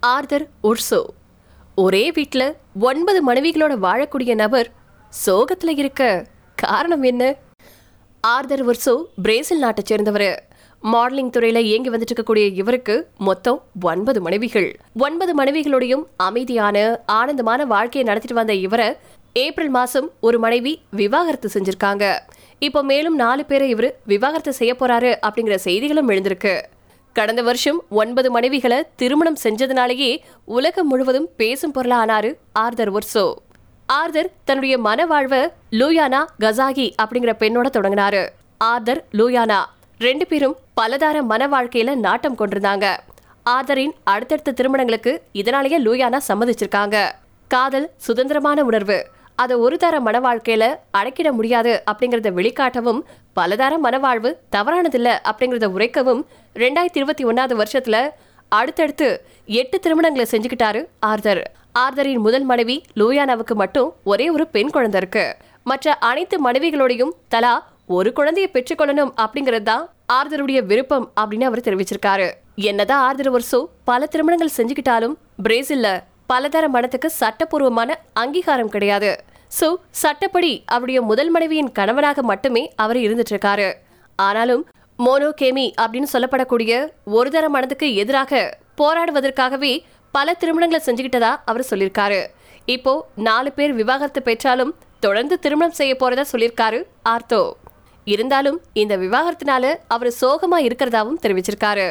Arthur உர்சோ. ஒரே வீட்டில் ஒன்பது மனைவிகளோட வாழக்கூடிய நபர் சோகத்தில் இருக்க காரணம் என்ன? ஆர்தர் உர்சோ பிரேசில் நாட்டை சேர்ந்தவர். மாடலிங் துறையில் இயங்கி வந்துட்டு இருக்கக்கூடிய இவருக்கு மொத்தம் ஒன்பது மனைவிகள். ஒன்பது மனைவிகளோடையும் அமைதியான ஆனந்தமான வாழ்க்கையை நடத்திட்டு வந்த இவரை ஏப்ரல் மாதம் ஒரு மனைவி விவாகரத்து செஞ்சிருக்காங்க. இப்போ மேலும் நாலு பேரை இவர் விவாகரத்து செய்ய போறாரு அப்படிங்கிற செய்திகளும் எழுந்திருக்கு. கடந்த வருஷம் ஒன்பது மனைவிகளை திருமணம் செஞ்சதுனாலேயே உலகம் முழுவதும் பேசும் பொருளா ஆனாரு ஆர்தர் ஒர்சோ ஆர்தர் தன்னுடைய மன வாழ்வை லூயானா கசாகி அப்படிங்கிற பெண்ணோட தொடங்கினாரு. ஆர்தர் லூயானா. ரெண்டு பேரும் பலதார மன வாழ்க்கையில நாட்டம் கொண்டிருந்தாங்க. ஆர்தரின் அடுத்தடுத்த திருமணங்களுக்கு இதனாலேயே லூயானா சம்மதிச்சிருக்காங்க. காதல் சுதந்திரமான உணர்வு. அதை ஒரு தர மன வாழ்க்கையில அடக்கிட முடியாது அப்படிங்கறத வெளிக்காட்டவும் பலதார மனவாழ்வு தவறானதில்ல அப்படிங்கறத உரைக்கவும் ரெண்டாயிரத்தி இருபத்தி ஒன்னாவது வருஷத்துல அடுத்தடுத்து எட்டு திருமணங்களை செஞ்சுக்கிட்டாரு ஆர்தர். ஆர்தரின் முதல் மனைவி லூயானாவுக்கு மட்டும் ஒரே ஒரு பெண் குழந்தை இருக்கு. மற்ற அனைத்து மனைவிகளோடையும் தலா ஒரு குழந்தையை பெற்றுக்கொள்ளணும் அப்படிங்கிறது தான் ஆர்தருடைய விருப்பம் அப்படின்னு அவர் தெரிவிச்சிருக்காரு. என்னதான் ஆர்தர் வருஷம் பல திருமணங்கள் செஞ்சுக்கிட்டாலும் பிரேசில்ல பலதர மனத்துக்கு சட்டப்பூர்வமான அங்கீகாரம் கிடையாது. சோ சட்டப்படி அவருடைய முதல் மனைவியின் கணவனாக மட்டுமே அவர் இருந்துட்டு இருக்காரு ஆனாலும் மோனோகேமி அப்படின்னு சொல்லப்படக்கூடிய ஒரு தர மனதுக்கு எதிராக போராடுவதற்காகவே பல திருமணங்களை செஞ்சுக்கிட்டதா அவர் சொல்லியிருக்காரு. இப்போ நாலு பேர் விவாகரத்து பெற்றாலும் தொடர்ந்து திருமணம் செய்ய போறதா சொல்லியிருக்காரு ஆர்த்தோ. இருந்தாலும் இந்த விவாகரத்தினால அவர் சோகமா இருக்கிறதாவும் தெரிவிச்சிருக்காரு.